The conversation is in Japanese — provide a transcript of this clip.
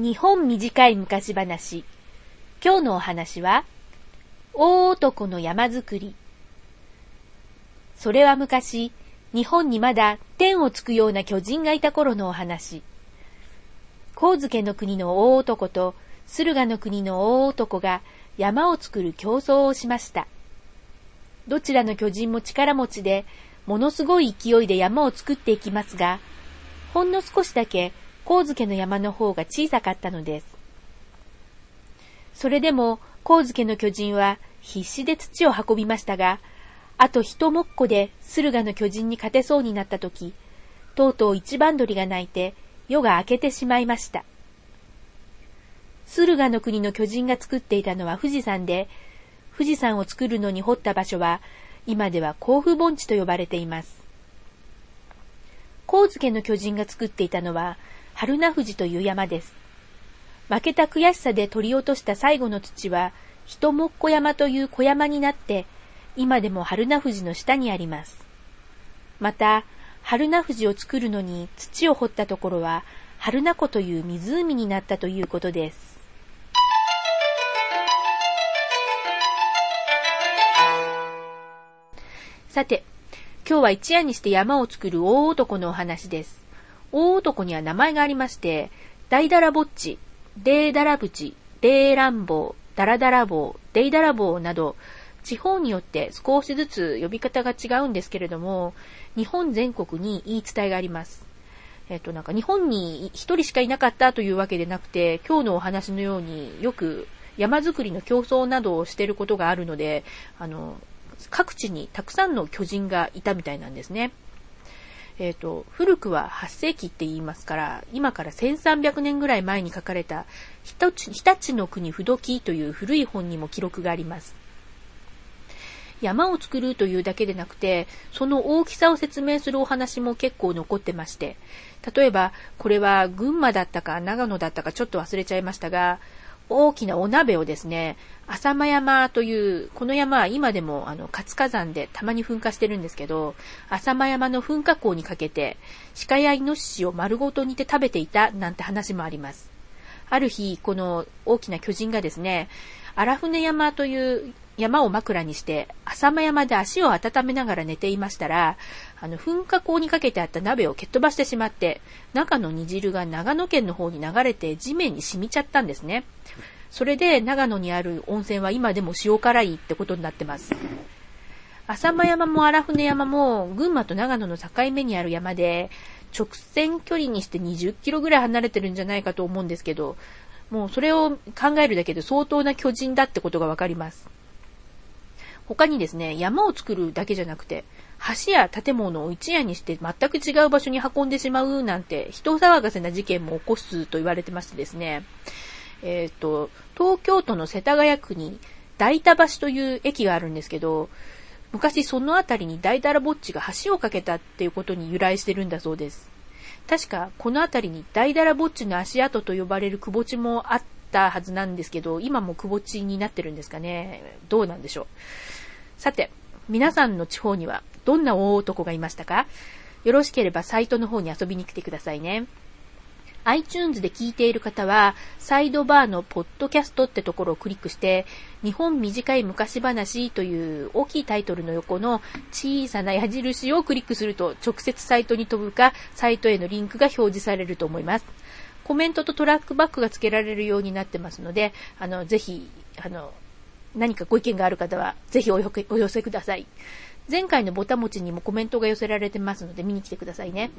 日本短い昔話。今日のお話は、大男の山づくり。それは昔、日本にまだ天をつくような巨人がいた頃のお話。神漬の国の大男と駿河の国の大男が山を作る競争をしました。どちらの巨人も力持ちで、ものすごい勢いで山を作っていきますが、ほんの少しだけ神漬の山の方が小さかったのです。それでも神漬の巨人は必死で土を運びましたが、あと一もっこで駿河の巨人に勝てそうになった時、とうとう一番鳥が鳴いて夜が明けてしまいました。駿河の国の巨人が作っていたのは富士山で、富士山を作るのに掘った場所は、今では甲府盆地と呼ばれています。神漬の巨人が作っていたのは、春名富士という山です。負けた悔しさで取り落とした最後の土は、人もっこ山という小山になって、今でも春名富士の下にあります。また、春名富士を作るのに土を掘ったところは、春名湖という湖になったということです。さて、今日は一夜にして山を作る大男のお話です。大男には名前がありまして、だいだらぼっち、デーダラブチ、デーランボー、ダラダラボー、デイダラボーなど、地方によって少しずつ呼び方が違うんですけれども、日本全国に言い伝えがあります。えっと、なんか日本に一人しかいなかったというわけでなくて、今日のお話のようによく山づくりの競争などをしていることがあるので、あの、各地にたくさんの巨人がいたみたいなんですね。えっ、ー、と、古くは8世紀って言いますから、今から1300年ぐらい前に書かれた、日立の国不時という古い本にも記録があります。山を作るというだけでなくて、その大きさを説明するお話も結構残ってまして、例えば、これは群馬だったか長野だったかちょっと忘れちゃいましたが、大きなお鍋をですね、浅間山という、この山は今でもあの活火山でたまに噴火してるんですけど、浅間山の噴火口にかけて、鹿やイノシシを丸ごと煮て食べていたなんて話もあります。ある日、この大きな巨人がですね、荒船山という山を枕にして、浅間山で足を温めながら寝ていましたら、あの、噴火口にかけてあった鍋を蹴っ飛ばしてしまって、中の煮汁が長野県の方に流れて地面に染みちゃったんですね。それで長野にある温泉は今でも塩辛いってことになってます。浅間山も荒船山も群馬と長野の境目にある山で、直線距離にして20キロぐらい離れてるんじゃないかと思うんですけど、もうそれを考えるだけで相当な巨人だってことがわかります。他にですね、山を作るだけじゃなくて、橋や建物を一夜にして全く違う場所に運んでしまうなんて、人騒がせな事件も起こすと言われてましてですね、えっ、ー、と、東京都の世田谷区に大田橋という駅があるんですけど、昔その辺りに大だらぼっちが橋を架けたっていうことに由来してるんだそうです。確かこの辺りに大だらぼっちの足跡と呼ばれる窪地もあったはずなんですけど、今も窪地になってるんですかね。どうなんでしょう。さて、皆さんの地方にはどんな大男がいましたか？よろしければサイトの方に遊びに来てくださいね。iTunes で聞いている方は、サイドバーのポッドキャストってところをクリックして、日本短い昔話という大きいタイトルの横の小さな矢印をクリックすると直接サイトに飛ぶか、サイトへのリンクが表示されると思います。コメントとトラックバックが付けられるようになってますので、あの、ぜひ、あの、何かご意見がある方は、ぜひお寄せください。前回のボタ持ちにもコメントが寄せられてますので、見に来てくださいね。